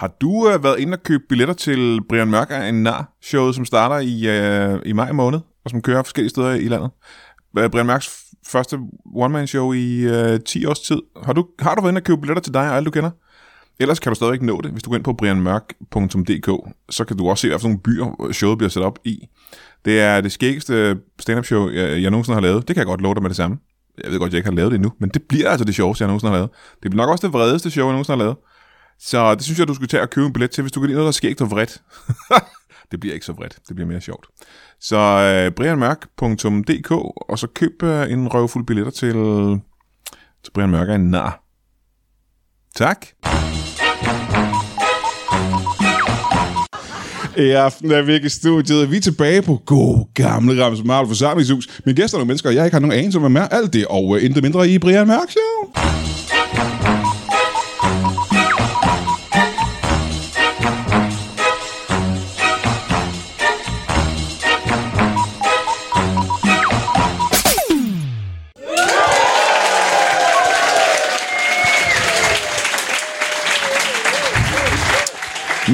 Har du øh, været inde og købe billetter til Brian Mørk en nar showet, som starter i, øh, i maj måned, og som kører forskellige steder i landet? Øh, Brian Mørks første one-man-show i øh, 10 års tid. Har du, har du været inde og købe billetter til dig og alle, du kender? Ellers kan du stadigvæk nå det. Hvis du går ind på brianmørk.dk, så kan du også se, hvad for nogle byer øh, showet bliver sat op i. Det er det skæggeste stand-up show, jeg, jeg nogensinde har lavet. Det kan jeg godt love dig med det samme. Jeg ved godt, jeg ikke har lavet det endnu, men det bliver altså det sjoveste, jeg nogensinde har lavet. Det bliver nok også det vredeste show, jeg nogensinde har lavet. Så det synes jeg, du skulle tage og købe en billet til, hvis du kan lide noget, der sker ikke så vredt. det bliver ikke så vredt, det bliver mere sjovt. Så øh, uh, brianmørk.dk, og så køb uh, en røvfuld billetter til, til Brian Mørk af en nar. Tak. I aften er vi ikke i studiet. Vi er tilbage på god gamle Rams Marvel forsamlingshus. Mine gæster er nogle mennesker, jeg ikke har nogen anelse om, hvad med. Alt det og uh, intet mindre i Brian Mørk Show.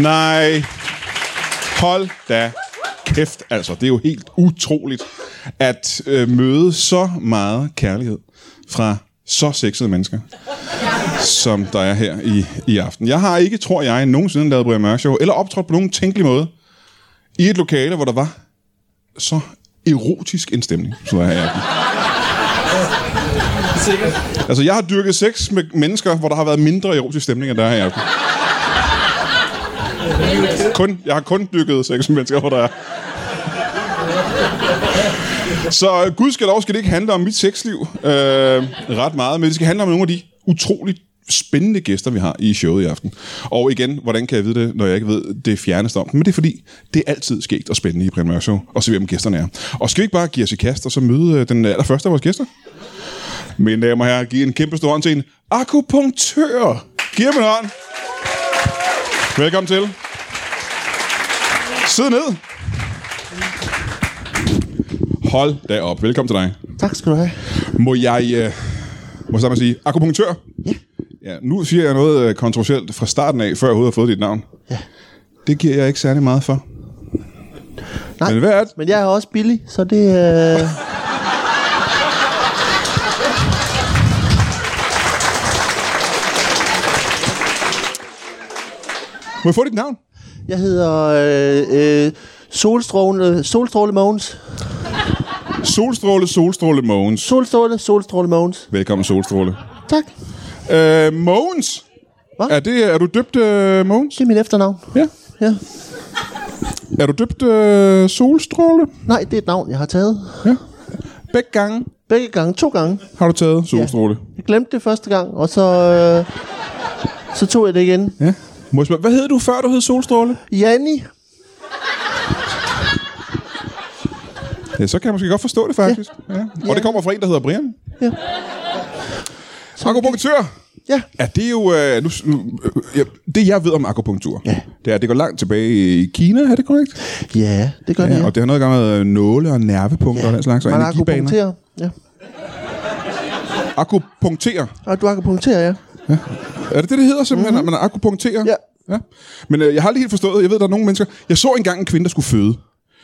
Nej. Hold da kæft, altså. Det er jo helt utroligt at øh, møde så meget kærlighed fra så sexede mennesker, som der er her i, i aften. Jeg har ikke, tror jeg, nogensinde lavet Brian Mørk Show, eller optrådt på nogen tænkelig måde, i et lokale, hvor der var så erotisk en stemning, som der er her i aften. Altså, jeg har dyrket sex med mennesker, hvor der har været mindre erotisk stemning, end der er her i aften. Kun, jeg har kun dykket seks mennesker, hvor der er. Så øh, gud skal dog skal det ikke handle om mit sexliv øh, ret meget, men det skal handle om nogle af de utroligt spændende gæster, vi har i showet i aften. Og igen, hvordan kan jeg vide det, når jeg ikke ved det fjerneste om dem? Men det er fordi, det er altid skægt og spændende i Brian Mørk Show, og se hvem gæsterne er. Og skal vi ikke bare give os i kast, og så møde øh, den allerførste af vores gæster? Mine damer og herrer, giv en kæmpe stor hånd til en akupunktør. Giv ham en hånd. Velkommen til. Sid ned. Hold da op. Velkommen til dig. Tak skal du have. Må jeg, øh, må jeg sige, akupunktør? Ja. Ja, nu siger jeg noget øh, kontroversielt fra starten af, før jeg overhovedet har fået dit navn. Ja. Det giver jeg ikke særlig meget for. Nej, Men hvad er det? men jeg er også billig, så det... Øh... Må jeg få dit navn? Jeg hedder øh, øh, Solstråle, Solstråle Mogens. Solstråle, Solstråle Mogens. Solstråle, Solstråle Mogens. Velkommen, Solstråle. Tak. Øh, Mogens? Hvad? Er, det, er du døbt øh, Mogens? Det er mit efternavn. Ja. Ja. Er du døbt øh, Solstråle? Nej, det er et navn, jeg har taget. Ja. Begge gange Begge gange. To gange. har du taget Solstråle. Jeg glemte det første gang, og så... Øh, så tog jeg det igen. Ja. Spørge, hvad hed du før, du hed Solstråle? Janni. Ja, så kan jeg måske godt forstå det, faktisk. Ja. Ja. Og Ja. det kommer fra en, der hedder Brian. Ja. Akupunktør. Ja. Ja, det er jo... Øh, nu, nu, ja, det, jeg ved om akupunktur, Ja. det er, det går langt tilbage i Kina, er det korrekt? Ja, det gør det, Ja, ja. og det har noget at gøre med øh, nåle og nervepunkter ja. og den slags, og Man energibaner. akupunkterer. Ja. Akupunktere. Og du akupunkterer, ja. Er det det, det hedder simpelthen, mm-hmm. at man akupunkterer? Ja. ja. Men øh, jeg har aldrig helt forstået, jeg ved, der er nogle mennesker... Jeg så engang en kvinde, der skulle føde,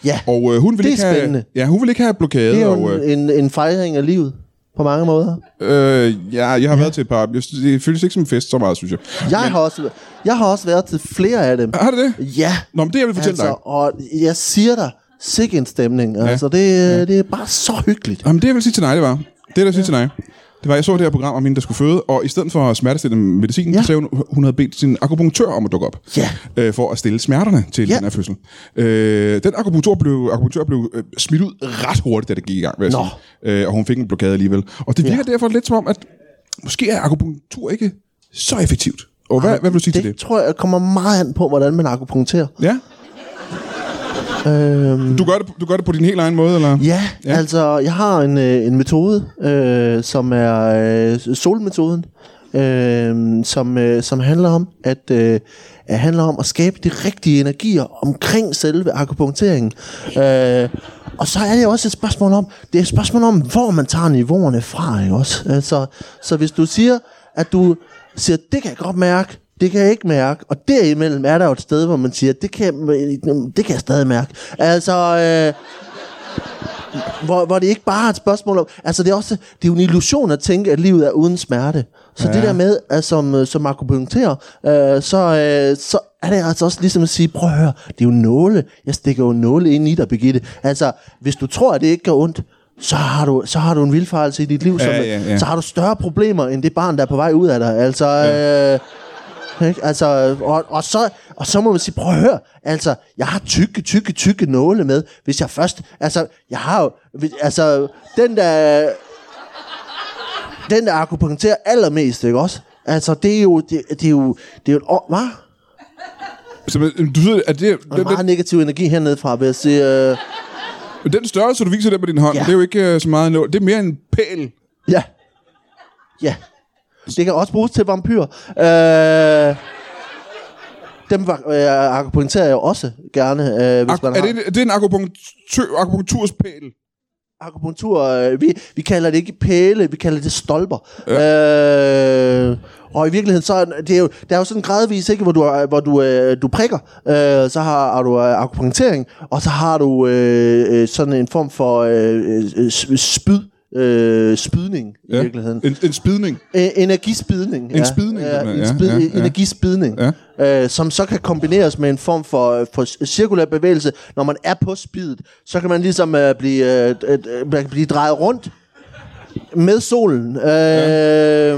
Ja, og øh, hun ville Det er ikke have... spændende. Ja, hun ville ikke have blokade. det er jo og, øh, en, en, fejring af livet. På mange måder. øh, ja, jeg har været til et par... Det føles ikke som en fest så meget, synes jeg. Jeg, har også, jeg har også været til flere af dem. Har det det? Ja, Nå, men det jeg vil fortælle altså, og jeg siger dig, sikke en stemning. Ja. Altså, det, ja. det er bare så hyggeligt. Jamen, det jeg vil sige til dig, det var... Det, jeg vil sige til dig, det var, jeg så det her program om hende, der skulle føde, og i stedet for smertestillende medicin, ja. Så hun, hun havde bedt sin akupunktør om at dukke op, Ja. øh, for at stille smerterne til ja. Den her fødsel. Øh, den akupunktør blev, akupunktør blev øh, smidt ud ret hurtigt, da det gik i gang, vil. Øh, og hun fik en blokade alligevel. Og det virker ja. derfor lidt som om, at måske er akupunktur ikke så effektivt. Og hvad, hvad vil du sige det, til det? tror jeg kommer meget an på, hvordan man akupunkterer. Ja? Øhm, Du gør, det, du gør det på din helt egen måde, eller? ja, Ja. altså, jeg har en, øh, en metode, øh, som er øh, solmetoden, øh, som, øh, som handler om, at øh, handler om at skabe de rigtige energier omkring selve akupunkteringen. Øh, og så er det også et spørgsmål om, det er et spørgsmål om, hvor man tager niveauerne fra, ikke også? Altså, så hvis du siger, at du siger, det kan jeg godt mærke, det kan jeg ikke mærke. Og derimellem er der jo et sted, hvor man siger, det kan, det kan jeg stadig mærke. Altså, øh, hvor, hvor det ikke bare er et spørgsmål om... Altså, det er også det er jo en illusion at tænke, at livet er uden smerte. Så ja. det der med, at som, som akupunkterer, øh, så, øh, så er det altså også ligesom at sige, prøv at høre, det er jo nåle. Jeg stikker jo nåle ind i dig, Birgitte. Altså, hvis du tror, at det ikke gør ondt, så har du, så har du en vildfarelse i dit liv. Ja, som, ja, ja. Så har du større problemer, end det barn, der er på vej ud af dig. Altså, ja. øh, ikke? Altså, og, og, så, og så må man sige, prøv at høre, altså, jeg har tykke, tykke, tykke nåle med, hvis jeg først, altså, jeg har jo, altså, den der, den der akupunkterer allermest, ikke også? Altså, det er jo, det, det er jo, det er jo år, hvad? Så, men, du ved, at det, Og den, meget den, negativ energi hernede fra, vil jeg sige. Øh, den størrelse, du viser der på din hånd, Ja. det er jo ikke øh, så meget nål. Det er mere en pæl. ja. Ja. Det kan også bruges til vampyr. Øh, dem var- øh, akupunkterer jeg jo også gerne, øh, hvis Ak- man er har... det, det er en akupunktør, akupunkturspæl? akupunktur, øh, vi, vi kalder det ikke pæle, vi kalder det stolper. Ja. Øh, og i virkeligheden, så er det er jo, der er jo sådan gradvis, ikke, hvor du, er- hvor du, øh, du prikker, øh, så har, har du øh, akupunktering, og så har du øh, øh, sådan en form for øh, øh, spyd, øh, spydning i virkeligheden. En, en spidning. Øh, energispidning. En spidning, Ja, en ja, spid, ja, ja. energispidning. Ja. Øh, som så kan kombineres med en form for, for cirkulær bevægelse. Når man er på spidet, så kan man ligesom øh, blive, øh, øh, øh, blive drejet rundt med solen. Øh, ja.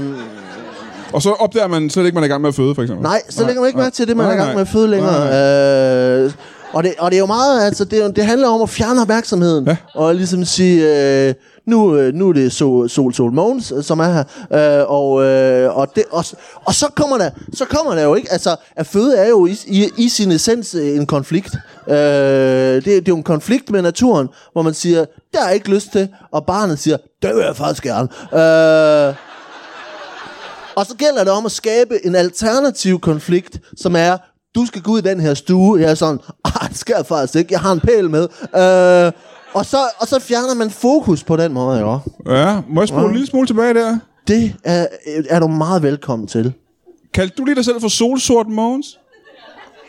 Og så opdager man slet ikke, man er i gang med at føde, for eksempel. Nej, så lægger man ikke mærke til det, man er i Nej, gang nej. med at føde længere. Øh, og, det, og det er jo meget, altså det, er jo- det handler om at fjerne opmærksomheden. Ja. Og ligesom sige, øh, nu, øh, nu er det Sol, Sol, Sol Mogens, øh, som er her. Øh, og, øh, og, det, og, og så kommer der, så kommer der jo ikke, altså at føde er jo i, i, i sin essens øh, en konflikt. Øh, det, det er jo en konflikt med naturen, hvor man siger, der er ikke lyst til, og barnet siger, det vil jeg faktisk gerne. Øh, og så gælder det om at skabe en alternativ konflikt, som er, du skal gå ud i den her stue. Jeg er sådan, ah, det skal jeg faktisk ikke. Jeg har en pæl med. Øh, og, så, og så fjerner man fokus på den måde, ikke? Ja, må jeg spole en lille smule tilbage der? Det er, er du meget velkommen til. Kaldte du lige dig selv for solsort Mogens?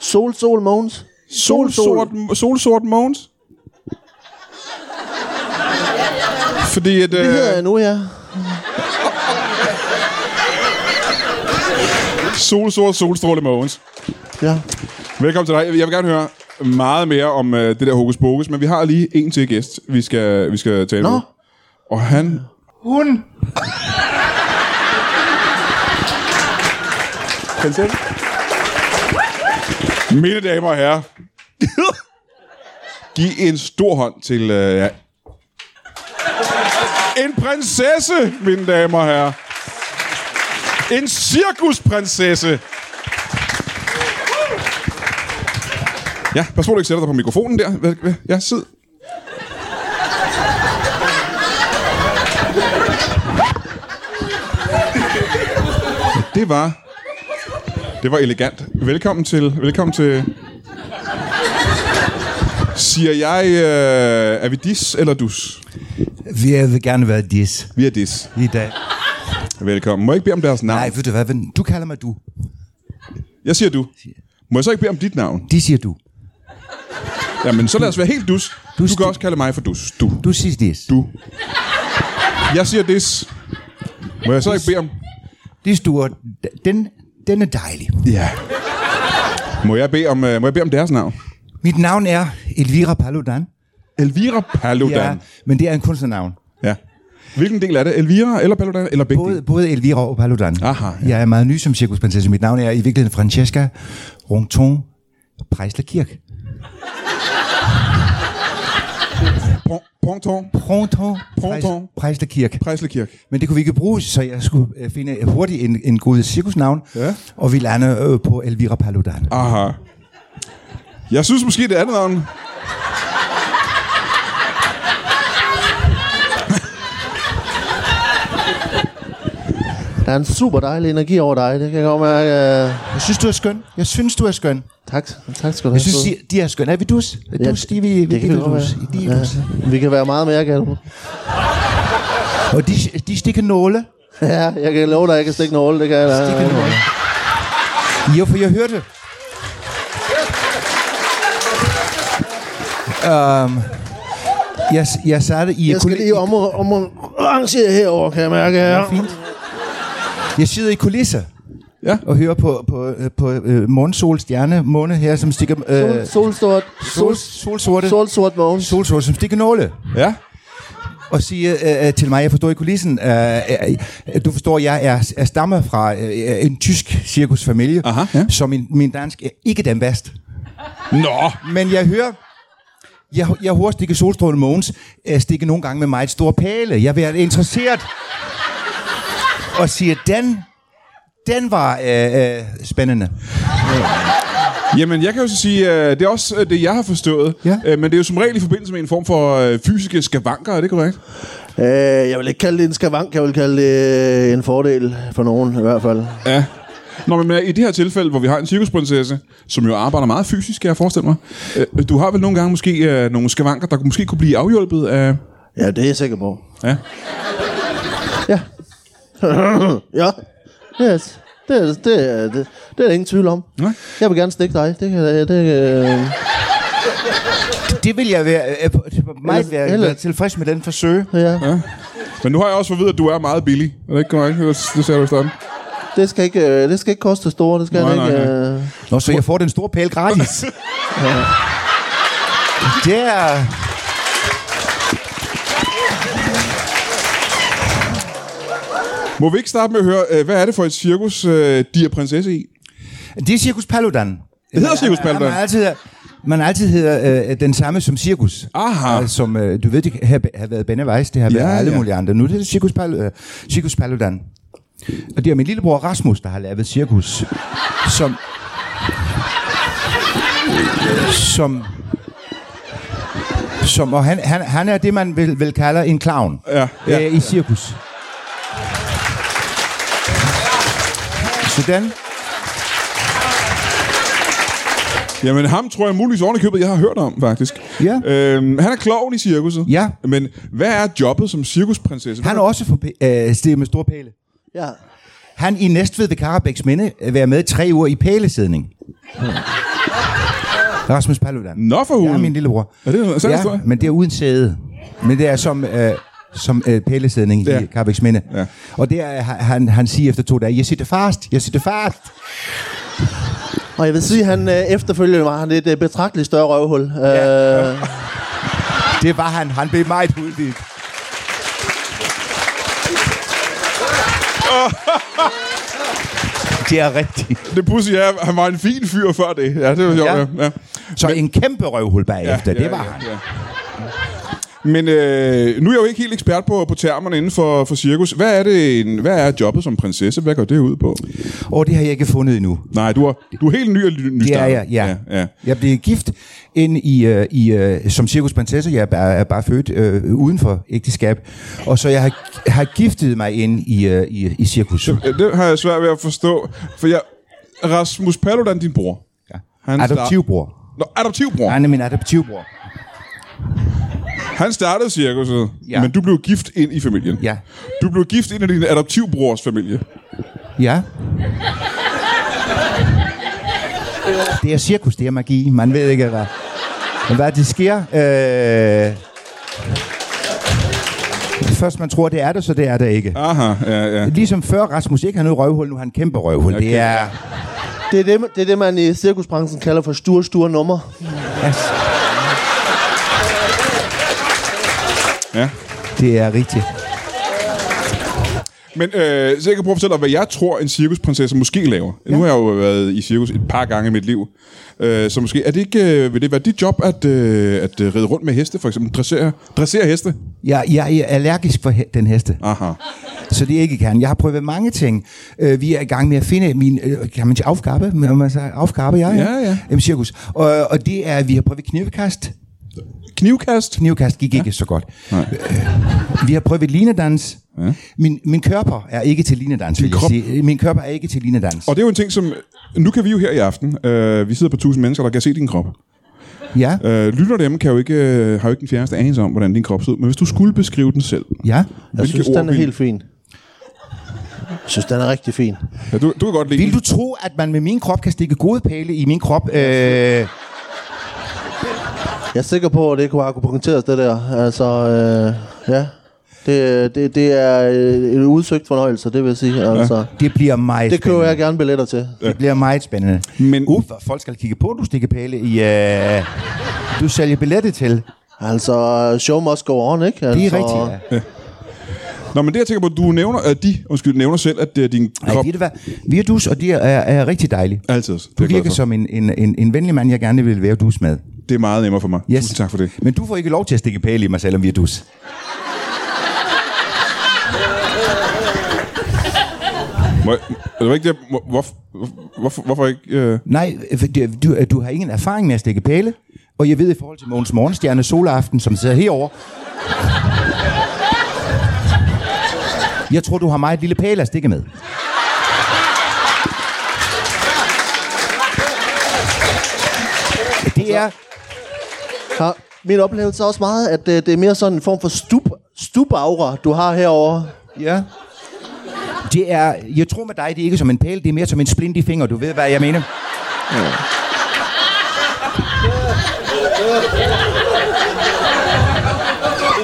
Sol, sol, Mogens. Solsort, solsort Mogens? Fordi at... Det hedder jeg Øh, nu, ja. solsort, solstråle Mogens. Ja. Velkommen til dig. Jeg vil gerne høre meget mere om øh, det der hokus pokus, men vi har lige en til gæst, vi skal, vi skal tale Nå. med. Og han... Hun. Kan se Mine damer og herrer. Giv en stor hånd til... Øh, ja. En prinsesse, mine damer og herrer. En cirkusprinsesse. Ja, pas på, du ikke sætter dig på mikrofonen der. Hvad- hvad- Ja, sid. Det var... Det var elegant. Velkommen til... Velkommen til... Siger jeg... Øh, er vi dis eller dus? Vi vil gerne være dis Vi er dis. i dag. Velkommen. Må jeg ikke bede om deres navn? Nej, ved du hvad? ven? Du kalder mig du. Jeg siger du. Må jeg så ikke bede om dit navn? De siger du. Jamen, så lad os være helt dus. Du, Dus- du kan også kalde mig for dus. Du. Du siger dis. Du. Jeg siger dis. Må jeg så ikke bede om... Dis du, den, den er dejlig. Ja. Må jeg bede om, uh, må jeg bede om deres navn? Mit navn er Elvira Paludan. Elvira Paludan. Ja, men det er en kunstnernavn. ja. Hvilken del er det? Elvira eller Paludan? Eller begge Både, både Elvira og Paludan. Aha, ja. Jeg er meget ny som cirkusprinsesse. Mit navn er i virkeligheden Francesca Ronton Preisler Kirk. Pon- Ponton. Pronton Pronton. Preisler Kirk. Men det kunne vi ikke bruge, så jeg skulle øh, finde hurtigt en, en god cirkusnavn. Ja. Og vi lander øh, på Elvira Paludan. Aha. Jeg synes måske, det andet navn... Der er en super dejlig energi over dig. Det kan jeg godt mærke. Øh, Jeg synes, du er skøn. Jeg synes, du er skøn. tak. Tak skal du have. Jeg synes, de, de er skøn. Er vi dus? Ja, dus, de, vi, vi, det kan vi dus. være. De er dus. Ja, vi kan være meget mere, kan? Og de, de stikker nåle. Ja, jeg kan love dig, at jeg kan stikke nåle. Det kan jeg da. Nåle. Jo, for jeg hørte... Um, jeg, jeg satte i... Jeg skal lige om om og rangere herover, kan jeg mærke her. Fint. Jeg sidder i kulisser Ja. og hører på, på, på uh, morgensol, stjerne, måne her, som stikker... Sol, Uh, solstort, sol, sol, solsorte. sol, sort vogn. Solsorte, som stikker nåle. Ja. og siger øh, til mig, jeg forstår i kulissen, øh, øh, du forstår, jeg er, er stammer fra øh, en tysk cirkusfamilie, Aha, ja. så min, min dansk er ikke den bedste. Nå. Men jeg hører, jeg, jeg hører Stikke Solstråle Mogens øh, stikke nogle gange med mig et stort pæle. Jeg er interesseret og siger, den, den var øh, øh, spændende. Jamen, jeg kan jo så sige, at det er også øh, det, jeg har forstået. Ja. Øh, Men det er jo som regel i forbindelse med en form for øh, fysiske skavanker, er det korrekt? Øh, jeg vil ikke kalde det en skavank, jeg vil kalde det en fordel for nogen i hvert fald. Ja. Nå, men øh, i det her tilfælde, hvor vi har en cirkusprinsesse, som jo arbejder meget fysisk, kan jeg forestille mig. Øh, Du har vel nogle gange måske øh, nogle skavanker, der måske kunne blive afhjulpet af... Ja, det er jeg sikker på. Ja. Ja. ja. Yes. Det, er, det, er, det, det er der ingen tvivl om. Nej. Jeg vil gerne stikke dig. Det kan det, øh, Det vil jeg være, øh, på- på- meget være, Eller- være tilfreds med den forsøg. ja. ja. Men nu har jeg også fået at vide, at du er meget billig. Er det ikke korrekt? Det det ser du i starten. Det skal ikke, øh, det skal ikke koste store. Det skal Nej, det ikke. nej, Øh, Nå, så jeg får den store pæl gratis. Det er... Må vi ikke starte med at høre, øh, hvad er det for et cirkus, øh, de er prinsesse i? Det er Cirkus Paludan. Det hedder Cirkus Paludan? Man altid, man altid hedder øh, den samme som cirkus. Aha. Øh, Som, øh, du ved, det har, har været Benny Weiss, det har Ja, været alle ja. mulige andre. Nu er det Cirkus, Pal, øh, cirkus Paludan. Og det er min lillebror Rasmus, der har lavet cirkus. Som... Som... Som, og han, han, han er det, man vil, vil kalde en clown Ja, ja. øh, i cirkus. Så den, Jamen, ham tror jeg muligvis oven i købet, jeg har hørt om, faktisk. Ja. Øhm, han er klovn i cirkuset. Ja. Men hvad er jobbet som cirkusprinsesse? han er også for, øh, steget med stor pæle. ja. Han i Næstved ved Karabæks Minde øh, været med i tre uger i pælesidning. Rasmus Paludan. Nå for Ja, hulen. min lillebror. Er det en sand Ja, men det er uden sæde. Men det er som, øh, som øh, pælesidning Ja. i Karabæks Minde. Ja. Og det er, han, han siger efter to dage, jeg sitter fast, jeg sitter fast. Og jeg vil sige, at han øh, efterfølgende var han et øh, betragteligt større røvhul. Øh, Det var han. Han blev meget hurtigt. Det er rigtigt. Det pussy er, han var en fin fyr før det. Ja, det var sjovt. Ja. Ja. Ja. Så en kæmpe røvhul bagefter, det var han. Ja. Men øh, nu er jeg jo ikke helt ekspert på, på termerne inden for, for cirkus. Hvad er, det en, hvad er jobbet som prinsesse? Hvad går det ud på? Og det har jeg ikke fundet endnu. Nej, du er, du er helt ny og ny Det er jeg, ja. ja, ja. Jeg blev gift ind i, uh, i uh, som cirkusprinsesse. Jeg er bare, er bare født uh, uden for ægteskab. Og så jeg har, har giftet mig ind i, uh, i, i cirkus. Øh, Det har jeg svært ved at forstå. For jeg, Rasmus Paludan, din bror. Ja. Han Adoptivbror. Nå, adoptivbror. Han er min adoptivbror. Han startede cirkuset, Ja. men du blev gift ind i familien. Ja. Du blev gift ind i din adoptivbrors familie. Ja. Det er cirkus, det er magi. Man ved ikke, hvad, hvad det sker. Øh, først man tror, det er det, så det er det ikke. Aha, ja, ja. Ligesom før Rasmus ikke har noget røvhul, nu har han kæmpe røvhul. Okay. Det er... det, er det, det er det, man i cirkusbranchen kalder for sture, sture nummer. Altså, ja. det er rigtigt. Men øh, så jeg kan prøve at fortælle dig, hvad jeg tror, en cirkusprinsesse måske laver. Ja. Nu har jeg jo været i cirkus et par gange i mit liv. Øh, så måske, er det ikke, øh, vil det være dit job at, øh, at øh, ride rundt med heste, for eksempel? Dressere, dressere heste? Jeg, jeg er allergisk for he- den heste, Aha. så det ikke kan. Jeg har prøvet mange ting. Øh, vi er i gang med at finde min, øh, kan man sige, afgabe? Må man sige, afgabe, ja, Ja, ja. Cirkus. Og, og det er, vi har prøvet knivkast. Knivkast? Knivkast gik ikke så godt. Øh, vi har prøvet linedans. Ja. Min, min körper er ikke til linedans, vil jeg krop? sige. Min körper er ikke til linedans. Og det er jo en ting, som... Nu kan vi jo her i aften, øh, vi sidder på tusind mennesker, der kan se din krop. Ja, Øh, lytter dem kan jo ikke, øh, har jo ikke den fjerneste anelse om, hvordan din krop ser ud. Men hvis du skulle beskrive den selv, ja. Jeg synes, ord den er vil- helt fin. Jeg synes, den er rigtig fin. Ja, du, du kan godt lide Vil du tro, at man med min krop kan stikke gode pæle i min krop? Øh, Jeg er sikker på, at det kunne akupunkteres, det der. Altså, øh, ja. Det, det, det er øh, en udsøgt fornøjelse, det vil jeg sige. Altså. det bliver meget Det køber jeg gerne billetter til. Det bliver meget spændende. Men- Uh, folk skal kigge på, du stikker pæle i... Øh, du sælger billetter til. Altså, show must go on, ikke? Altså, Det er rigtigt, ja. Nå, men det jeg tænker på, du nævner, at de, undskyld, nævner selv, at det er din Ej, krop... ved du hvad? Vi er dus, og det er, er, er rigtig dejligt. Altid. Det Du virker som en, en, en, en venlig mand, jeg gerne vil være dus med. Det er meget nemmere for mig. Yes. Tusind tak for det. Men du får ikke lov til at stikke pæle i mig, selvom vi er dus. Må jeg, er det ikke det, hvor, hvorfor, hvorfor, hvorfor ikke... Øh, Nej, du, du har ingen erfaring med at stikke pæle. Og jeg ved i forhold til Mogens Morgenstjerne Solaften, som sidder herovre. Jeg tror, du har meget lille pæle at stikke med. Det er... Ja, min oplevelse er også meget, at det, det er mere sådan en form for stup, stup-aura, du har herover. Ja. Det er, jeg tror med dig, det er ikke som en pæl, det er mere som en splint i finger. Du ved, hvad jeg mener?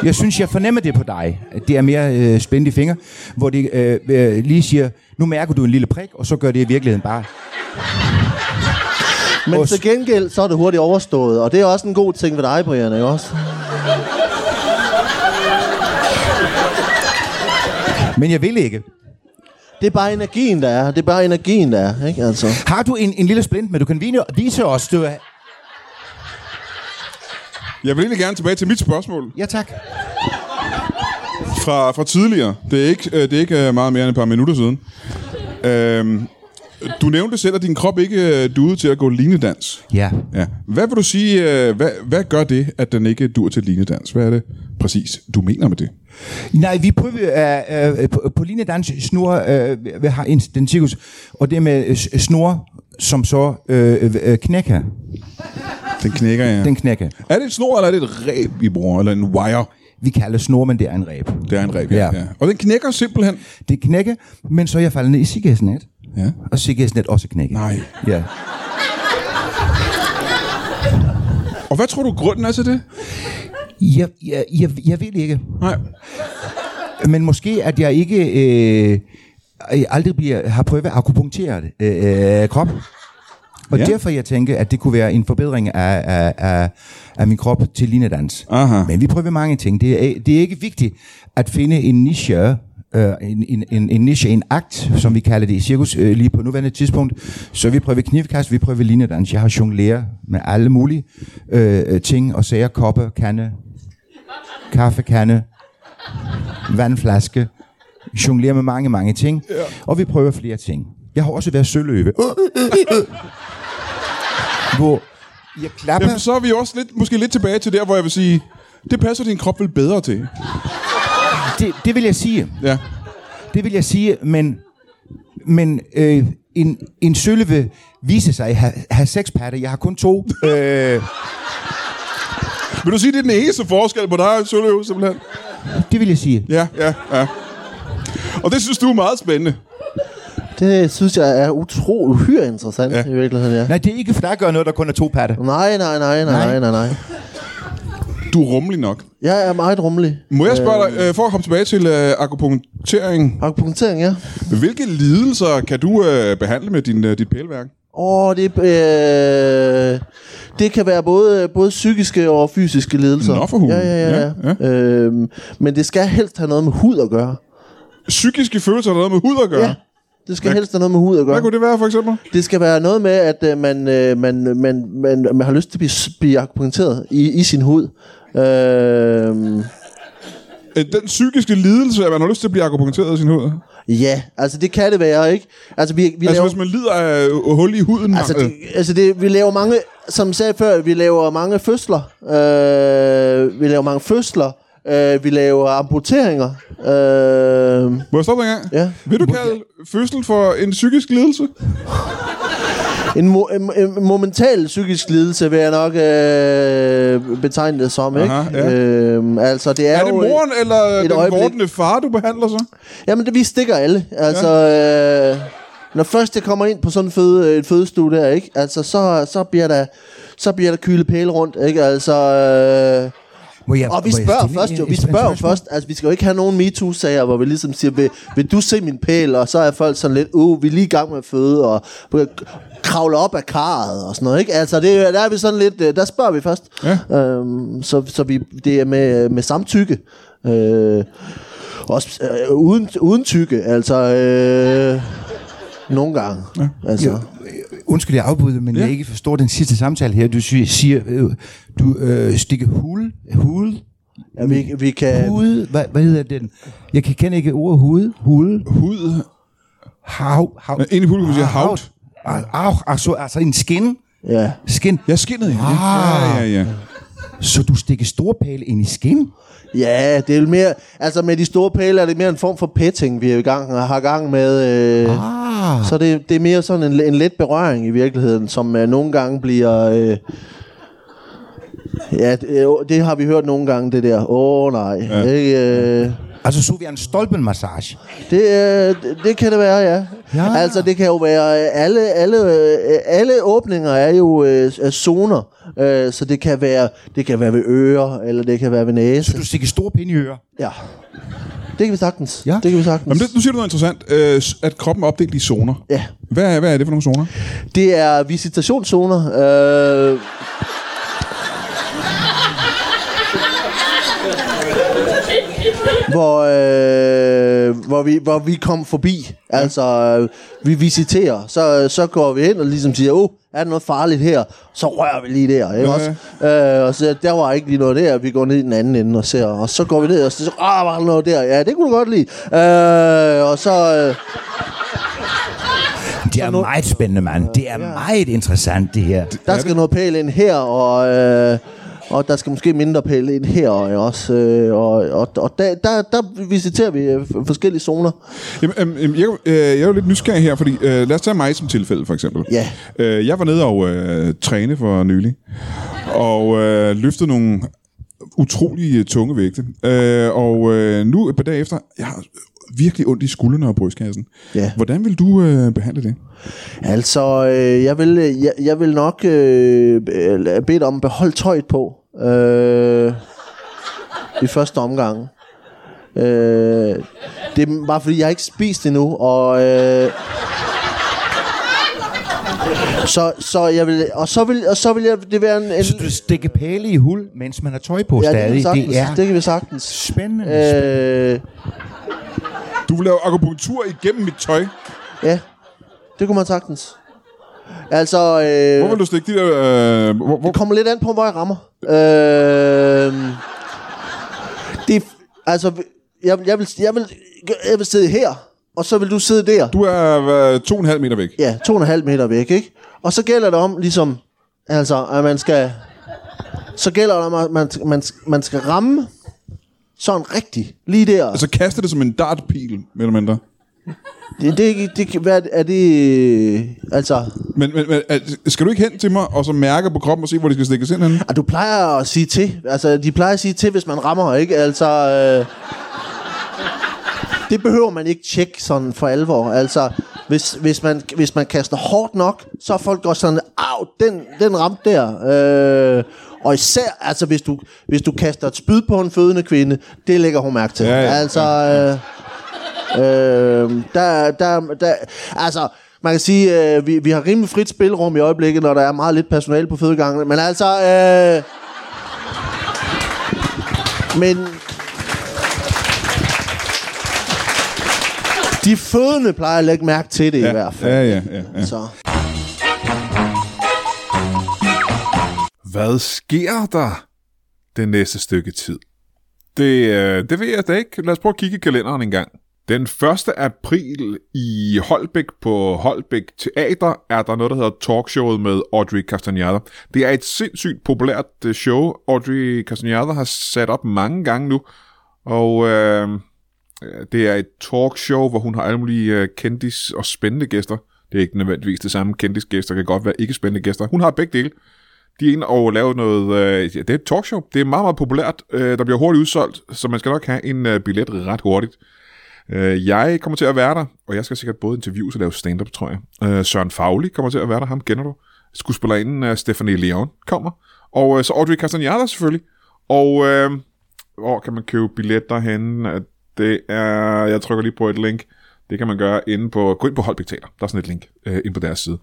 Jeg synes, jeg fornemmer det på dig. at Det er mere øh, spændt i finger, hvor det øh, øh, lige siger, nu mærker du en lille prik, og så gør det i virkeligheden bare. Men Også- til gengæld, så er det hurtigt overstået. Og det er også en god ting ved dig, Brian, ikke også? Men jeg vil ikke. Det er bare energien, der er. Det er bare energien, der er, ikke? Altså. Har du en, en lille splint, men du kan vine- vise os, du er... jeg vil egentlig gerne tilbage til mit spørgsmål Ja, tak. fra, fra tidligere. Det er ikke, øh, det er ikke øh, meget mere end et par minutter siden. Øhm, du nævnte selv, at din krop ikke øh, duede til at gå linedans. Ja. Ja. Hvad vil du sige, øh, hvad, hvad gør det, at den ikke dur til linedans? Hvad er det præcis, du mener med det? Nej, vi prøver øh, øh, på, på linedans snor, øh, vi har en, den cirkus, og det med s- snor, som så øh, øh, knækker. Den knækker, ja. Den knækker. Er det et snor, eller er det et ræb, vi bruger? Eller en wire? Vi kalder snor, men det er en ræb. Det er en ræb, ja. Ja. ja. Og den knækker simpelthen. Det knækker, men så er jeg faldet ned i sikkerhedsnet. Ja. Og sikkerhedsnet også knækker. Nej. Ja. Og hvad tror du, grunden er til det? Jeg, jeg, jeg, jeg ved ikke. Nej. Men måske, at jeg ikke øh, aldrig bliver, har prøvet at akupunktere øh, øh, krop. Og ja. derfor jeg tænker, at det kunne være en forbedring af, af, af, af min krop til linedans. Aha. Men vi prøver mange ting. Det er, det er ikke vigtigt at finde en niche, øh, en, en, en, en niche, en akt, som vi kalder det i cirkus øh, lige på nuværende tidspunkt. Så vi prøver knivkast, vi prøver linedans. Jeg har jongleret med alle mulige øh, ting og sager, kopper, kande, kaffekande, vandflaske, jonglerer med mange, mange ting. Ja. Og vi prøver flere ting. Jeg har også været søløve. hvor jeg klapper... Jamen, så er vi også lidt, måske lidt tilbage til der, hvor jeg vil sige, det passer din krop vel bedre til. Det, det vil jeg sige. Ja. Det vil jeg sige, men, men øh, en, en sølve vil vise sig at have, have seks patter. Jeg har kun to. øh, Vil du sige, det er den eneste forskel på dig og Søløv, simpelthen? det vil jeg sige. Ja, ja, ja. Og det synes du er meget spændende. Det synes jeg er utroligt uhyre interessant, Ja. ja. i virkeligheden, ja. Nej, det er ikke for dig at gøre noget, der kun er to patter. Nej, nej, nej, nej, nej, nej, nej. Du er rummelig nok. Jeg er meget rummelig. Må jeg spørge dig, øh, for at komme tilbage til øh, akupunktering, Akupunktering, ja. hvilke lidelser kan du øh, behandle med din, øh, dit pæleværk? Åh, det, øh, det kan være både, både psykiske og fysiske lidelser. Nå, for hulen. Ja, ja, ja. Ja, ja. Øhm, men det skal helst have noget med hud at gøre. Psykiske følelser har noget med hud at gøre. Ja, det skal helst have noget med hud at gøre. Hvad kunne det være, for eksempel? Det skal være noget med, at øh, man, øh, man, man, man, man har lyst til at blive, blive akupunkteret i, i sin hud. Øhm, Øh, Den psykiske lidelse, at man har lyst til at blive akupunkteret i sin hud. ja, altså det kan det være, ikke? Altså vi, vi Altså, laver... hvis man lider af øh, hul i huden. Altså, øh, det, altså det, vi laver mange, som jeg sagde før, vi laver mange fødsler. Øh, vi laver mange fødsler. Øh, vi laver amputeringer. Øh, Må jeg stoppe en gang? Ja. Vil du kalde fødsel for en psykisk lidelse? En, mo- en, en momental psykisk lidelse vil jeg nok øh, betegne det som, ikke? Aha, ja. Øhm, altså, det er, Er det jo, moren eller et den øjeblik. far, du behandler så? Jamen, det, vi stikker alle. Altså, ja. øh, når først jeg kommer ind på sådan en føde, et fødestue der, ikke? Altså, så, så bliver der så bliver der kylet pæle rundt, ikke? Altså, øh, Må jeg, og vi jeg spørger stille først jo, vi spørger først, altså vi skal jo ikke have nogen MeToo-sager, hvor vi ligesom siger, vil, vil du se min pæl, og så er folk sådan lidt, uh, vi er lige i gang med at føde, og kravle op af karret og sådan noget, ikke? Altså, det, er- der er vi sådan lidt, øh, der spørger vi først. Ja. Øhm, så, så vi, det er med, med samtykke. Øh, også øh, uden, uden tykke, altså... Øh, nogle gange. Ja. Altså, Ja, undskyld, jeg afbryder, men Ja. ja. jeg ikke forstår den sidste samtale her. Du siger, øh, du øh, stikker hul, hul, ja, vi, vi kan... hud, hvad, hvad hedder den? Jeg kan kende ikke ordet hud, hud, Hud. hav, hav. Ja, Ind i publikum siger haut. Ah, ah, altså, altså en skin, Ja. skin. Ja, skinnet, ja. Ah. Ja, ja, ja. Så du stikker storpæle ind i skin? Ja, det er mere... Altså med de store pæle er det mere en form for petting, vi er i gang, har gang med. Øh, Ah. Så det, det er mere sådan en, en let berøring i virkeligheden, som øh, nogle gange bliver... Øh, ja, det, øh, det har vi hørt nogle gange, det der. Åh oh, nej. Ja. Ikke, øh, Altså så vi en stolpenmassage. det, øh, det, det kan det være, ja. Ja. Altså det kan jo være... Alle, alle, alle åbninger er jo øh, er zoner. Øh, så det kan, være, det kan være ved ører, eller det kan være ved næse. Så du stikker storpæle i ører? Ja. Det kan vi sagtens. Ja. Det kan vi sagtens. Jamen, det, nu siger du noget interessant, øh, at kroppen er opdelt i zoner. Ja. Hvad er, hvad er det for nogle zoner? Det er visitationszoner. Øh, hvor, øh, hvor, vi, hvor vi kom forbi. Altså, øh, vi visiterer. Så, så går vi ind og ligesom siger, oh, er der noget farligt her? Så rører vi lige der, ikke Ja, også? Øh, og så der var ikke lige noget der. Vi går ned i den anden ende og ser. Og så går vi ned og siger, ah, var der noget der? Ja, det kunne du godt lide. Øh, og så... Øh, Det er meget spændende, mand. Det er meget interessant, det her. Der skal noget pæl ind her, og, øh, og der skal måske mindre pæl ind her også. Øh, og og, og der, der, der visiterer vi øh, forskellige zoner. Jamen, øhm, jeg, øh, jeg er jo lidt nysgerrig her, fordi øh, lad os tage mig som tilfælde, for eksempel. Ja. Øh, jeg var nede og øh, træne for nylig, og øh, løftede nogle utrolig øh, tunge vægte. Øh, og øh, nu et par dage efter, jeg har virkelig ondt i skuldrene og brystkassen. Ja. Hvordan vil du øh, behandle det? Altså, øh, jeg, vil, øh, jeg, jeg vil nok øh, be- bede om at beholde tøjet på. Øh, I første omgang. Øh, det er bare fordi, jeg har ikke spist endnu, og... Øh, så, så jeg vil, og så vil, og så vil jeg, det være en, en Så du stikker pæle i hul, mens man har tøj på ja, det, kan vi stadig. sagtens, Det er det kan vi sagtens. spændende. Øh, Øh, Du vil lave akupunktur igennem mit tøj. Ja, det kunne man sagtens. Altså, øh, Hvor vil du stikke de der... Øh, hvor, hvor, det kommer lidt an på, hvor jeg rammer. Øh, det, altså, jeg, jeg, vil, jeg, vil, jeg vil sidde her, og så vil du sidde der. du er øh, to og en halv meter væk. Ja, to og en halv meter væk, ikke? Og så gælder det om, ligesom, altså, at man skal, så gælder det om, at man, man, man skal ramme sådan rigtigt, lige der. Altså kaste det som en dartpil, mere eller mindre. Det, det, det, det hvad er det, altså, Men, men, men altså, skal du ikke hen til mig, og så mærke på kroppen og se, hvor de skal stikkes ind henne? Og du plejer at sige til. Altså, de plejer at sige til, hvis man rammer, ikke? Altså, øh, det behøver man ikke tjekke sådan for alvor. Altså, hvis, hvis, man, hvis man kaster hårdt nok, så er folk går sådan, au, den, den ramte der. Øh, og især, altså, hvis du, hvis du kaster et spyd på en fødende kvinde, det lægger hun mærke til. Ja, ja, altså, øh, øh, der, der, der, altså, man kan sige, øh, vi, vi har rimelig frit spilrum i øjeblikket, når der er meget lidt personale på fødegangen. Men altså... Øh, men... De fødende plejer at lægge mærke til det ja, i hvert fald. Ja, ja, ja. ja. Så. Hvad sker der det næste stykke tid? Det, øh, det ved jeg da ikke. Lad os prøve at kigge i kalenderen en gang. Den 1. april i Holbæk på Holbæk Teater er der noget, der hedder Talkshowet med Audrey Castaneda. Det er et sindssygt populært øh, show. Audrey Castaneda har sat op mange gange nu, og øh, øh, det er et talkshow, hvor hun har alle mulige øh, kendis og spændende gæster. Det er ikke nødvendigvis det samme kendis gæster, det kan godt være ikke spændende gæster. Hun har begge dele. De er inde og lave noget, øh, ja, det er et talkshow. Det er meget, meget populært. Øh, der bliver hurtigt udsolgt, så man skal nok have en øh, billet ret hurtigt. Øh, jeg kommer til at være der, og jeg skal sikkert både interviews og lave stand-up, tror jeg. Øh, Søren Fagli kommer til at være der, ham kender du. Skuespillerinden uh, Stephanie Leon kommer. Og øh, så Audrey Castaneda selvfølgelig. Og øh, hvor kan man købe billetter henne? Det er, jeg trykker lige på et link. Det kan man gøre inde på, gå ind på Holbæk Teater. Der er sådan et link øh, inde på deres side.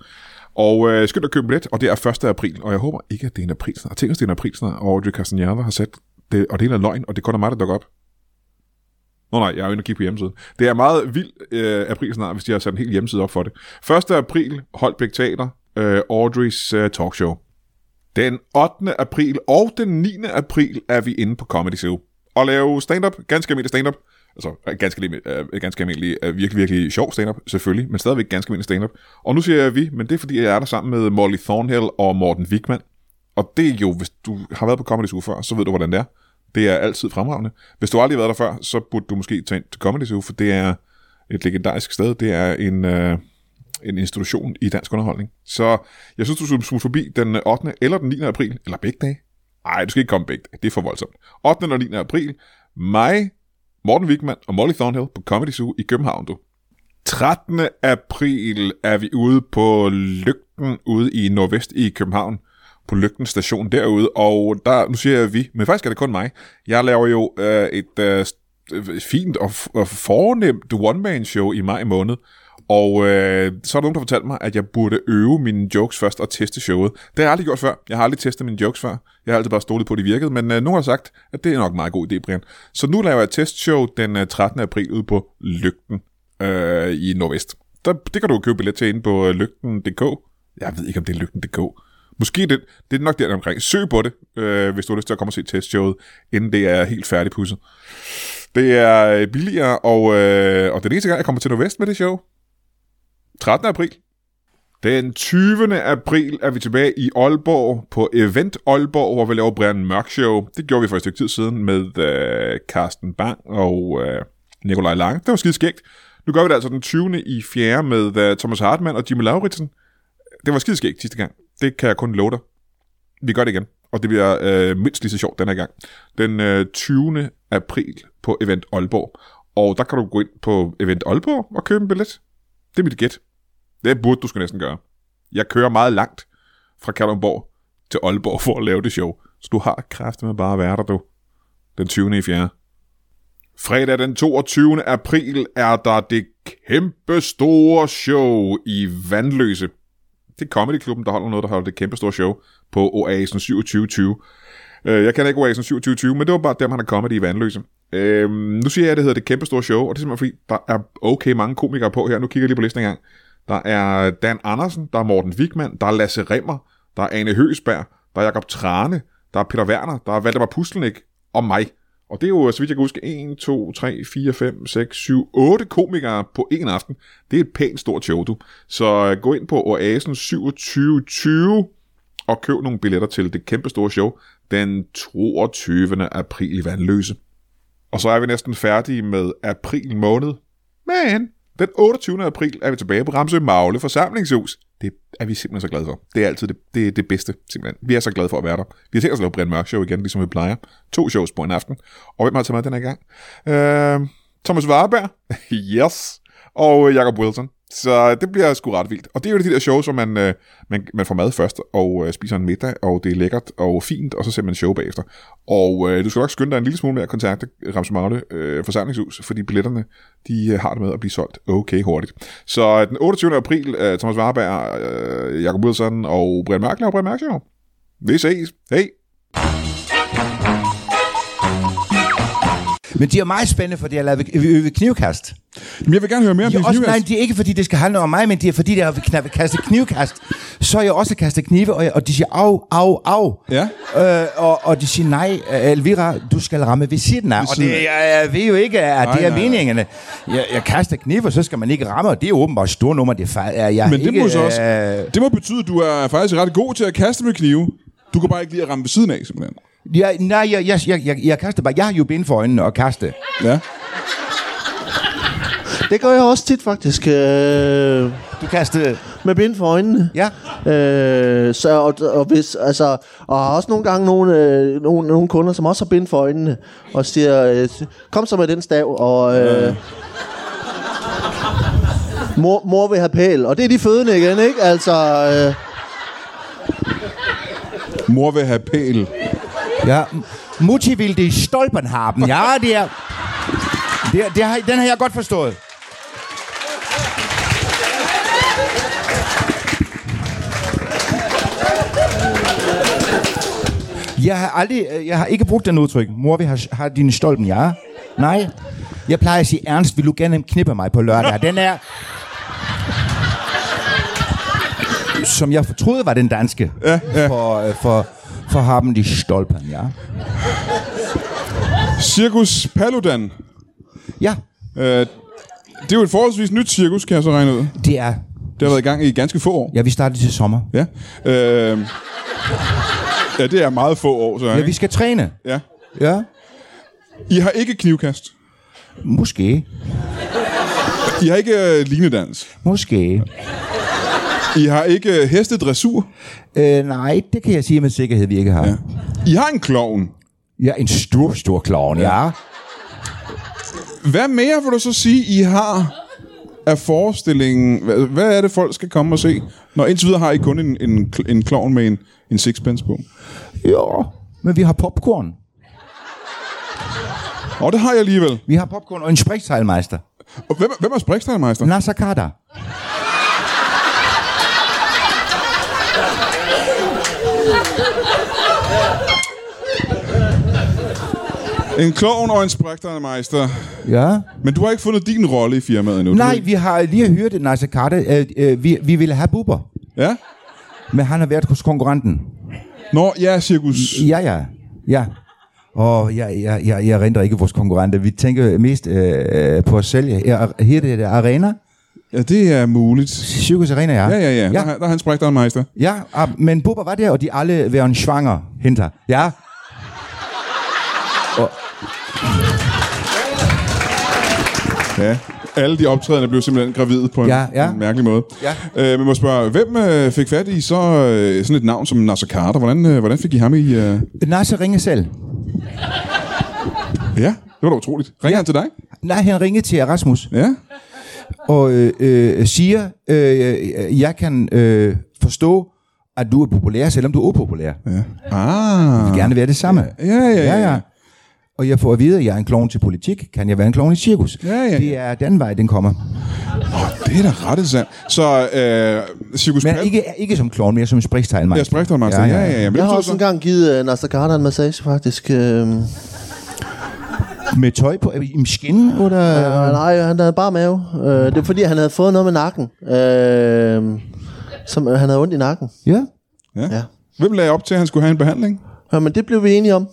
Og øh, skynd at købe billet, og det er 1. april, og jeg håber ikke, at det er en april snart. Tænk, at det er en aprilsnart. og Audrey Castaneda har sat det, og det er en løgn, og det kun mig, der dukker op. Nå nej, jeg er jo inde og kigge på hjemmesiden. Det er meget vild øh, april snart, hvis de har sat en hel hjemmeside op for det. 1. april, Holbæk Teater, øh, Audreys øh, talkshow. Den 8. april og den 9. april er vi inde på Comedy Zoo. Og lave stand-up, ganske almindelig stand-up. Altså øh, ganske, øh, ganske almindelig, øh, virkelig, virkelig sjov stand-up, selvfølgelig, men stadigvæk ganske almindelig stand-up. Og nu siger jeg vi, men det er fordi, jeg er der sammen med Molly Thornhill og Morten Wigman. Og det er jo, hvis du har været på Comedy Zoo før, så ved du, hvordan det er. Det er altid fremragende. Hvis du aldrig har været der før, så burde du måske tage ind til Comedy Zoo, for det er et legendarisk sted. Det er en, øh, en institution i dansk underholdning. Så jeg synes, du skulle smutte forbi den 8. eller den 9. april, eller begge dage. Nej, du skal ikke komme begge dage. Det er for voldsomt. 8. og 9. april. Mig, Morten Wigman og Molly Thornhill på Comedy Zoo i København, du. 13. april er vi ude på Lygten ude i Nordvest i København på Lygten station derude, og der, nu siger jeg vi, men faktisk er det kun mig. Jeg laver jo øh, et øh, øh fint og, og fornemt one-man-show i maj måned, og øh, så er der nogen, der fortalte mig, at jeg burde øve mine jokes først og teste showet. Det har jeg aldrig gjort før. Jeg har aldrig testet mine jokes før. Jeg har altid bare stolet på, at de virkede, men øh, nogen har sagt, at det er nok en meget god idé, Brian. Så nu laver jeg et testshow den øh, 13. april ude på Lygten øh, i Nordvest. Der, det kan du købe billet til inde på øh, lygten.dk. Jeg ved ikke, om det er lygten.dk. Måske det, det er nok der omkring. Søg på det, øh, hvis du har lyst til at komme og se testshowet, inden det er helt færdigpudset. Det er øh, billigere, og, øh, og den eneste gang, jeg kommer til Nordvest med det show, 13. april. Den 20. april er vi tilbage i Aalborg på Event Aalborg, hvor vi laver Brian Mørk Show. Det gjorde vi for et stykke tid siden med øh, Carsten Bang og øh, Nikolaj Lange. Det var skide skægt. Nu gør vi det altså den 20. i 4. med øh, Thomas Hartmann og Jimmy Lauritsen. Det var skide skægt sidste gang. Det kan jeg kun love dig. Vi gør det igen, og det bliver øh, mindst lige så sjovt denne gang. Den øh, 20. april på Event Aalborg. Og der kan du gå ind på Event Aalborg og købe en billet. Det er mit gæt. Det burde du skal næsten gøre. Jeg kører meget langt fra Kalundborg til Aalborg for at lave det show. Så du har kræfter med bare at være der, du. Den 20. i 4. Fredag den 22. april er der det kæmpe store show i Vandløse. Det er Comedy Klubben, der holder noget, der holder det kæmpe store show på Oasen 2720. Øh, jeg kan ikke Oasen 2720, men det var bare dem, han er comedy i Vandløse. Øh, nu siger jeg, at det hedder det kæmpe store show, og det er simpelthen fordi, der er okay mange komikere på her. Nu kigger jeg lige på listen engang. Der er Dan Andersen, der er Morten Wigman, der er Lasse Remmer, der er Ane Høsberg, der er Jakob Trane, der er Peter Werner, der er Valdemar Puslenik og mig. Og det er jo, så vidt jeg kan huske, 1, 2, 3, 4, 5, 6, 7, 8 komikere på en aften. Det er et pænt stort show, du. Så øh, gå ind på Oasen 2720 og køb nogle billetter til det kæmpe store show den 22. april i Vandløse. Og så er vi næsten færdige med april måned. Men den 28. april er vi tilbage på Ramsø Magle forsamlingshus. Det er vi simpelthen så glade for. Det er altid det, det, det bedste, simpelthen. Vi er så glade for at være der. Vi har tænkt os at lave Brian Mørk Show igen, ligesom vi plejer. To shows på en aften. Og hvem har taget med den her gang? Øh, Thomas Warberg. yes. Og øh, Jacob Wilson. Så det bliver sgu ret vildt. Og det er jo de der shows, hvor man, øh, man, man får mad først, og øh, spiser en middag, og det er lækkert og fint, og så ser man show bagefter. Og øh, du skal nok skynde dig en lille smule med at kontakte Ramsmagle øh, forsamlingshus, fordi billetterne, de øh, har det med at blive solgt okay hurtigt. Så øh, den 28. april, øh, Thomas Warberg, øh, Jakob Wilson og Brian Mærkler og Brian Mærkler. Vi ses. Hej. Men de er meget spændende, for de har lavet øve knivkast. Men jeg vil gerne høre mere om din også, nej, det er ikke fordi, det skal handle om mig, men det er fordi, det har kastet knivkast. Så jeg også kastet knive, og, jeg, og de siger au, au, au. Ja. Øh, og, og de siger, nej, Elvira, du skal ramme ved siden af. Og det, jeg, jeg ved jo ikke, at Nej, det er nej, meningerne. Jeg, jeg kaster knive, så skal man ikke ramme, og det er åbenbart store nummer. Det er jeg Men det ikke, må så også, øh, det må betyde, at du er faktisk ret god til at kaste med knive. Du kan bare ikke lide at ramme ved siden af, simpelthen. Jeg, nej, jeg, jeg, jeg, jeg, jeg kaster bare. Jeg har jo ben for øjnene og kaste. Ja. Det gør jeg også tit, faktisk. Øh, Du kastede... med bind for øjnene. Ja. Øh, så, og, og, hvis, altså, og har også nogle gange nogle, øh, nogle, nogle kunder, som også har bind for øjnene, og siger, øh, kom så med den stav, og øh, mor, mor vil have pæl, og det er de fødende igen, ikke? Altså, øh, Mor vil have pæl. Ja. Mutti vil det i stolpen haben. Ja, det er... Det, er- det har, den har jeg godt forstået. Jeg har aldrig, jeg har ikke brugt den udtryk. Mor, vi har, har din stolpen, ja? Nej. Jeg plejer at sige, Ernst, vil du gerne knippe mig på lørdag? Den er... Som jeg troede var den danske. Ja, ja. For, øh, for, for haben die stolpen, ja? Cirkus Paludan. Ja, Øh, det er jo et forholdsvis nyt cirkus, kan jeg så regne ud. det er... Det har været i gang i ganske få år. Ja, vi startede til sommer. Ja. Øh, ja, det er meget få år, så Ja, vi ikke? skal træne. Ja. Ja, I har ikke knivkast. måske. I har ikke øh, linedans. Måske. I har ikke øh, hestedressur. Øh, nej, det kan jeg sige med sikkerhed, vi ikke har. Ja. I har en klovn. ja en stor, stor klovn, ja. ja. Hvad mere vil du så sige, I har af forestillingen? Hvad, hvad er det, folk skal komme og se? Når indtil videre har I kun en, en, en klovn med en, en sixpence på. Jo, men vi har popcorn. Og det har jeg alligevel. Vi har popcorn og en sprækteilmeister. Og hvem, hvem er Sprikstegmeister? Nasser Carter. En klovn og en Sprikstegmeister. Ja. Men du har ikke fundet din rolle i firmaet endnu. Nej, vi har lige hørt Nasser Carter. Øh, øh, vi, vi ville have Bubber, ja? men han har været hos konkurrenten. Nå, ja, cirkus. Ja, ja. Ja. Og jeg, jeg, jeg, jeg render ikke vores konkurrenter. Vi tænker mest øh, på os selv. Ja, Her det er Arena. Ja, det er muligt. Circus Arena, ja. Ja, ja, ja. Der, Ja, har- der er han Sprikstegmeister. ja ah, men Bubber var der, og de alle var en svanger henter. Ja. Ja. Alle de optrædende blev simpelthen gravide på en, Ja, ja. en mærkelig måde. Ja. Øh, men må spørge, hvem øh, fik fat i så øh, sådan et navn som Nasser Carter? Hvordan, øh, hvordan fik I ham i... Øh... Nasser ringer selv. Ja, det var da utroligt. Ringer han til dig? Nej, han ringede til Erasmus Ja. Og øh, øh, siger, øh, jeg kan øh, forstå, at du er populær, selvom du er upopulær. ja. Ah. Jeg vil gerne være det samme. Ja, ja, ja. ja, ja. Og jeg får at vide, at jeg er en klovn til politik. Kan jeg være en klovn i cirkus? Ja, ja, ja. Det er den vej, den kommer. Det er da ret interessant. Så øh, Cirkus Men ikke, ikke som klovn, mere som sprækstegnmeister. Ja, Sprikstegmeister. Ja, ja, ja. Men det jeg har også så- engang givet uh, Nasser Carter en massage, faktisk. Øh, Med tøj på, i skin, eller? Øh, nej, han havde bare mave. Øh, det er fordi, han havde fået noget med nakken. Øh, som, han havde ondt i nakken. Ja. Ja. Ja. Hvem lagde op til, at han skulle have en behandling? Ja, men det blev vi enige om.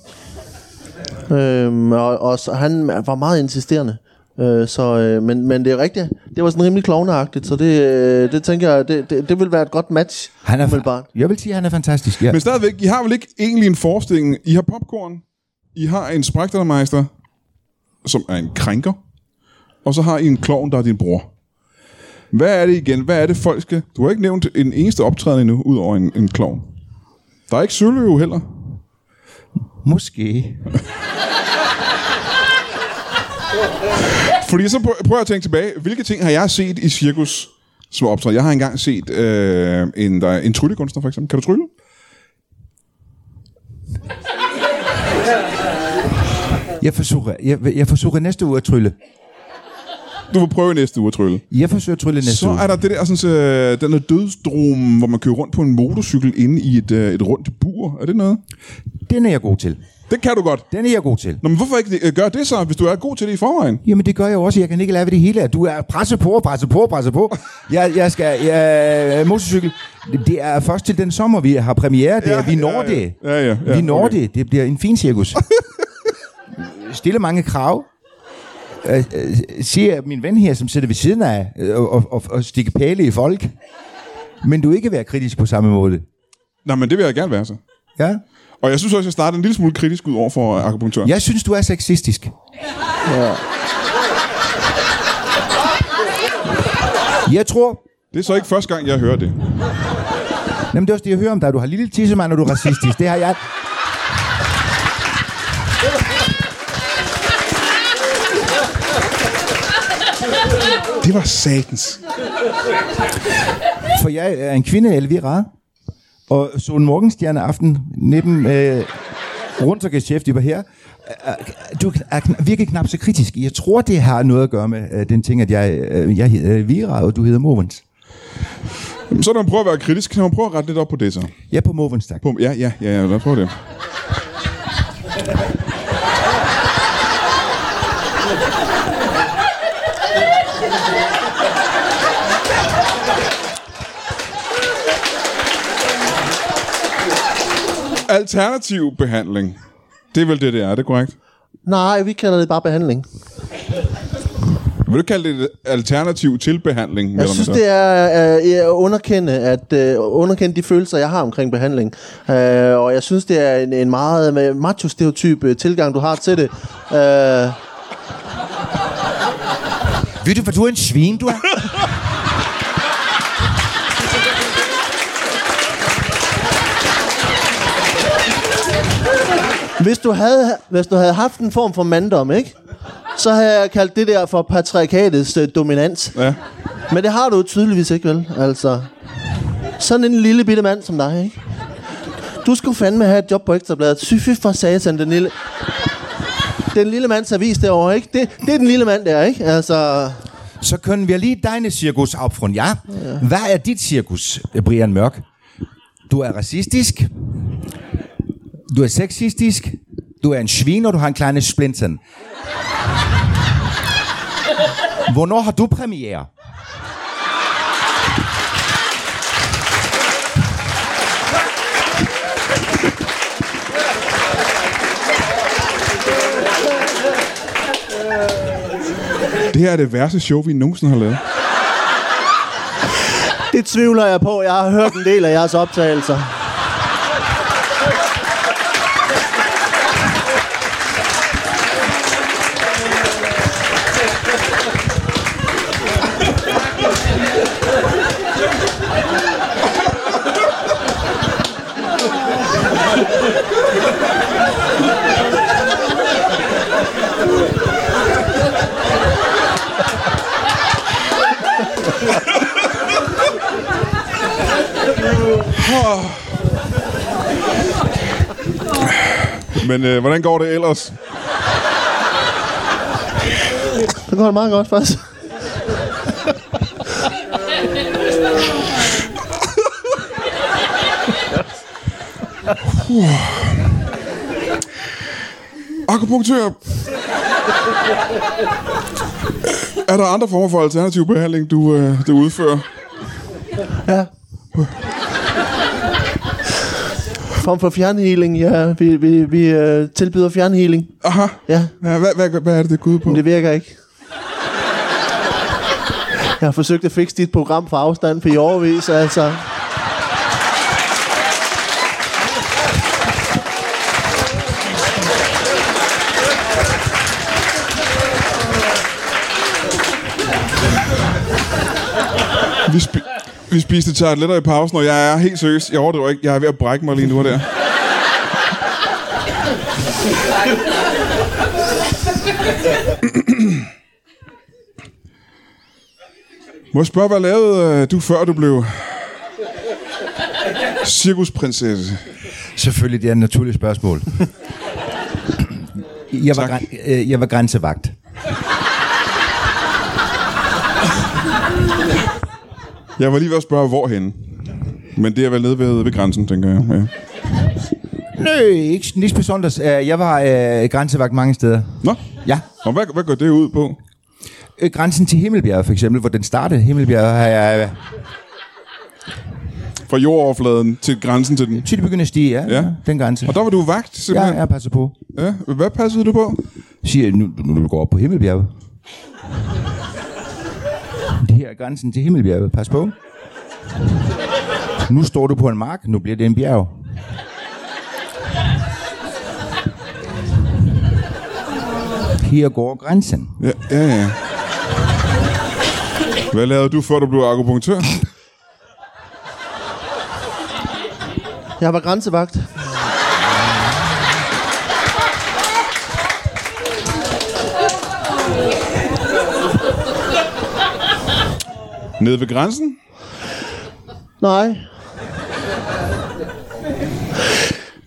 Øh, og, og så, han var meget insisterende. Øh, så, øh, men, men det er rigtigt. Det var sådan rimelig klovneagtigt, så det, øh, det tænker jeg, det, det, det vil være et godt match. Han er, umiddelbart. jeg vil sige, at han er fantastisk. Ja. Men stadigvæk, I har vel ikke egentlig en forestilling. I har popcorn, I har en Sprikstegmeister, som er en krænker, og så har I en klovn, der er din bror. Hvad er det igen? Hvad er det folk skal... Du har ikke nævnt en eneste optræden endnu, ud over en, en klovn. Der er ikke Søløv heller. Måske. Fordi så prø- prøver jeg at tænke tilbage. Hvilke ting har jeg set i cirkus, som er optrædet? Jeg har engang set øh, en, der er en tryllekunstner, for eksempel. Kan du trylle? Jeg forsøger, jeg, jeg forsøger næste uge at trylle. Du vil prøve næste uge at trylle. Jeg forsøger at trylle næste Så uge. er der det der, sådan, øh, den der dødsdrom, hvor man kører rundt på en motorcykel inde i et, øh, et rundt bur. Er det noget? Den er jeg god til. Det kan du godt. Den er jeg god til. Nå, men hvorfor ikke øh, gøre det så, hvis du er god til det i forvejen? Jamen det gør jeg også. Jeg kan ikke lave det hele. Du er presse på, presse på, presse på. Jeg, jeg skal... Jeg, motorcykel. Det er først til den sommer, vi har premiere. Det er, vi når ja, det. Ja, ja, ja, vi når okay. det. Det bliver en fin cirkus. Stille mange krav. Øh, øh, siger min ven her, som sidder ved siden af øh, og, og, og stikke pæle i folk. Men du ikke være kritisk på samme måde. Nå, men det vil jeg gerne være så. Ja? Og jeg synes også, at jeg starter en lille smule kritisk ud over for akupunktør. Jeg synes, du er sexistisk. Ja. Jeg tror, Det er så ikke første gang, jeg hører det. Jamen, det er også det, jeg hører om dig. Du har lille tissemand, og du er racistisk. Det har jeg... Det var satans. For jeg er en kvinde, Elvira. Og så en morgenstjerne aften 19 øh, de var her. Øh, Du er virkelig knap så kritisk. Jeg tror, det har noget at gøre med øh, den ting, at jeg, øh, jeg hedder Elvira, og du hedder Movens. Jamen, Så når man prøver at være kritisk, kan man prøve at rette lidt op på det så. Er på Movens, tak. På, ja, ja, ja, ja, lad os prøve det. Alternativ behandling. Det er vel det, det er, er det korrekt? Nej, vi kalder det bare behandling. Vil du kalde det et alternativ til behandling? Jeg synes, det er øh, at underkende, at, øh, underkende de følelser, jeg har omkring behandling. Øh, og jeg synes, det er en, en meget øh, macho-stereotyp tilgang, du har til det. Øh, Ved du, hvad du er en svin, du er? hvis, du havde, hvis du havde haft en form for manddom, ikke? så havde jeg kaldt det der for patriarkatets øh, dominans. Ja. Men det har du tydeligvis ikke, vel? Altså, sådan en lille bitte mand som dig, ikke? Du skulle fandme have et job på Ekstrabladet. Sy fy for satan, den lille... Den lille mands avis derovre, ikke? Det, det er den lille mand der, ikke? Altså... Så können wir lige deine cirkus opfront, ja? Hvad er dit cirkus, Brian Mørk? Du er racistisk. Du er sexistisk. Du er en svin, og du har en kleine splinten. Hvornår har du premiere? Det her er det værste show, vi nogensinde har lavet. Det tvivler jeg på. Jeg har hørt en del af jeres optagelser. Men øh, hvordan går det ellers? Det går det meget godt faktisk. Akupunktør. er der andre former for alternativ behandling, du, øh, du udfører? Ja. Form for fjernhealing, ja. Vi, vi, vi øh, tilbyder fjernhealing. Aha. Ja, Ja, hvad, hvad, hvad er det, det går ud på? men det virker ikke. Jeg har forsøgt at fikse dit program for afstand for i overvis, altså. Vi, spi- vi spiste tarteletter i pausen, og jeg er helt seriøs. Jeg overdriver ikke. Jeg er ved at brække mig lige nu og der. Må jeg spørge, hvad lavede øh, du før du blev cirkusprinsesse? Selvfølgelig, det er et naturligt spørgsmål. jeg, var, Tak. græn- øh, jeg var grænsevagt. Jeg var lige ved at spørge, hvorhen. Men det er vel nede ved, ved grænsen, tænker jeg. Ja. Nø, ikke besonders. Øh, Jeg var øh, grænsevagt mange steder. Nå, Ja. og hvad, hvad går det ud på? Øh, Grænsen til Himmelbjerg, for eksempel, hvor den startede. Himmelbjerg har jeg Fra jordoverfladen til grænsen til den. til det begyndende at stige, ja, Ja. den grænse. Og der var du vagt, Ja, simpelthen. jeg passer på. Ja. Hvad passede du på? Siger, nu, nu du går op på Himmelbjerget. Her er grænsen til Himmelbjerget. Pas på. Nu står du på en mark, nu bliver det en bjerg. Her går grænsen. Ja, ja, ja. Hvad lavede du, før du blev akupunktør? Jeg var grænsevagt. Nede ved grænsen? Nej.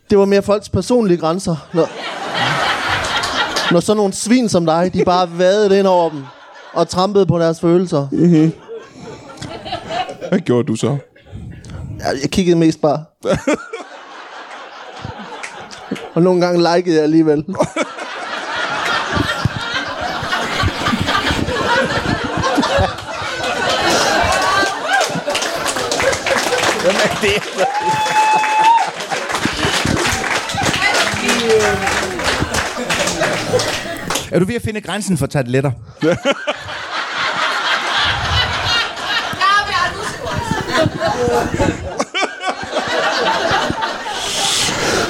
Det var mere folks personlige grænser. Når, når sådan nogle svin som dig, de bare vadede ind over dem og trampede på deres følelser. Hvad gjorde du så? Jeg, jeg kiggede mest bare. og nogle gange likede jeg alligevel. Er du ved at finde grænsen for tarteletter?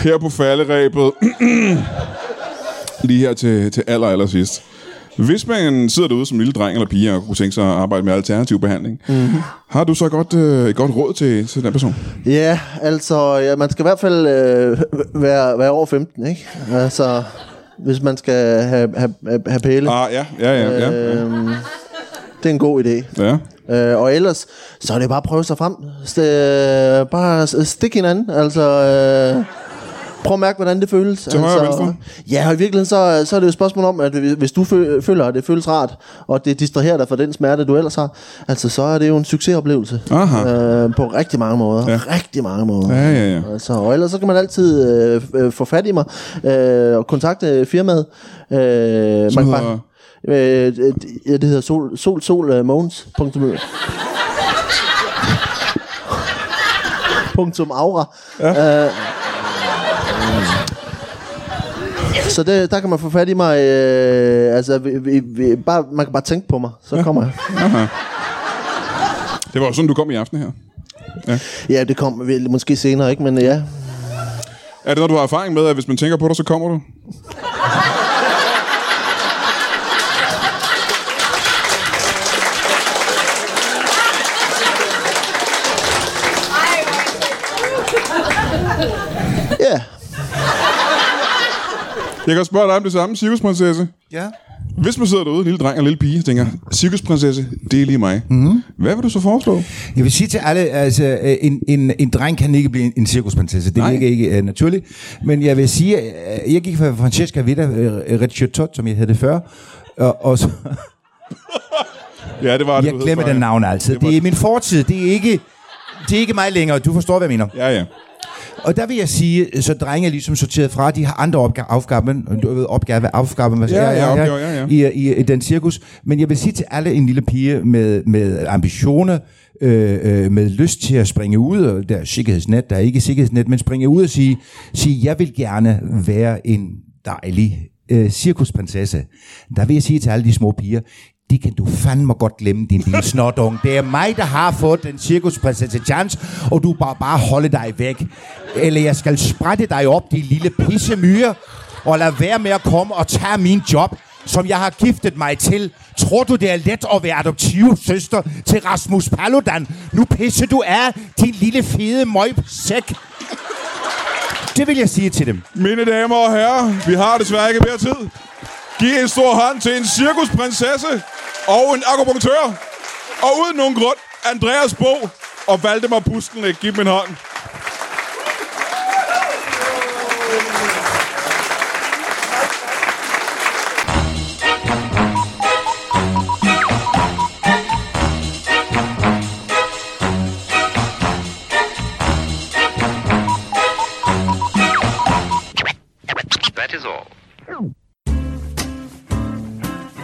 Her på falderæbet. Lige her til, til aller, aller sidst. Hvis man sidder derude som lille dreng eller pige og kunne tænke sig at arbejde med alternativ behandling, mm-hmm. har du så godt, øh, et godt råd til, til den person? Ja, altså, ja, man skal i hvert fald øh, være, være over 15, ikke? Altså, hvis man skal have, have, have- pæle. Ah, ja, ja, ja. ja, ja. Øhm, det er en god idé. ja. Øh, og ellers, så er det bare at prøve sig frem. St- øh, bare stik hinanden. Altså, øh, prøv at mærke, hvordan det føles. Til højre altså, venstre? Ja, og i virkeligheden, så, så er det jo et spørgsmål om, at hvis du fø- føler, at det føles rart, og det distraherer dig fra den smerte, du ellers har, altså, så er det jo en succesoplevelse. Aha. Øh, på rigtig mange måder. Ja. Rigtig mange måder. Ja, ja, ja. Altså, og ellers så kan man altid øh, øh, få fat i mig øh, og kontakte firmaet. Øh, man kan hedder... Øh, det, det hedder sol, sol, sol uh, punktum aura. Ja. Uh, så det, der kan man få fat i mig. Øh, altså, vi, vi, vi, bare, man kan bare tænke på mig, så kommer jeg. Det var jo sådan, du kom i aften her. Ja, det kommer vi måske senere, ikke? Men ja. Er det noget, du har erfaring med, at hvis man tænker på dig, så kommer du? Jeg kan spørge dig om det samme, cirkusprinsesse. Ja. Hvis man sidder derude, en lille dreng og en lille pige, og tænker, cirkusprinsesse, det er lige mig. Mm-hmm. Hvad vil du så foreslå? Jeg vil sige til alle, altså øh, en, en, en dreng kan ikke blive en, en cirkusprinsesse. Det Nej. virker ikke uh, naturligt. Men jeg vil sige, uh, jeg gik for Francesca Vita uh, Ricciottot, som jeg hed det før. Og, og så, Ja, det var det, jeg glemmer den navn altid. Det Det er min fortid. Det er ikke, det er ikke mig længere. Du forstår, hvad jeg mener. Ja, ja. Og der vil jeg sige, så drenge er ligesom sorteret fra, de har andre opgaver, opgaven, du ved, opgave, opgaven, hvad Ja, ja, opgaver, ja, ja. I, i, i, den cirkus. Men jeg vil sige til alle en lille pige med, med ambitioner, øh, øh, med lyst til at springe ud, og der er sikkerhedsnet, der er ikke sikkerhedsnet, men springe ud og sige, sige jeg vil gerne være en dejlig øh, cirkusprinsesse. Der vil jeg sige til alle de små piger, det kan du fandme godt glemme, din lille snotung. Det er mig, der har fået den cirkusprinsesse chance, og du bare bare holde dig væk. Eller jeg skal sprætte dig op, din lille pissemyre, og lad være med at komme og tage min job, som jeg har giftet mig til. Tror du, det er let at være adoptiv søster til Rasmus Paludan? Nu pisse du af, din lille fede møgsæk. Det vil jeg sige til dem. Mine damer og herrer, vi har desværre ikke mere tid. Giv en stor hånd til en cirkusprinsesse og en akupunktør. Og uden nogen grund, Andreas Bo og Valdemar Pustelnik. Giv dem en hånd. That is all.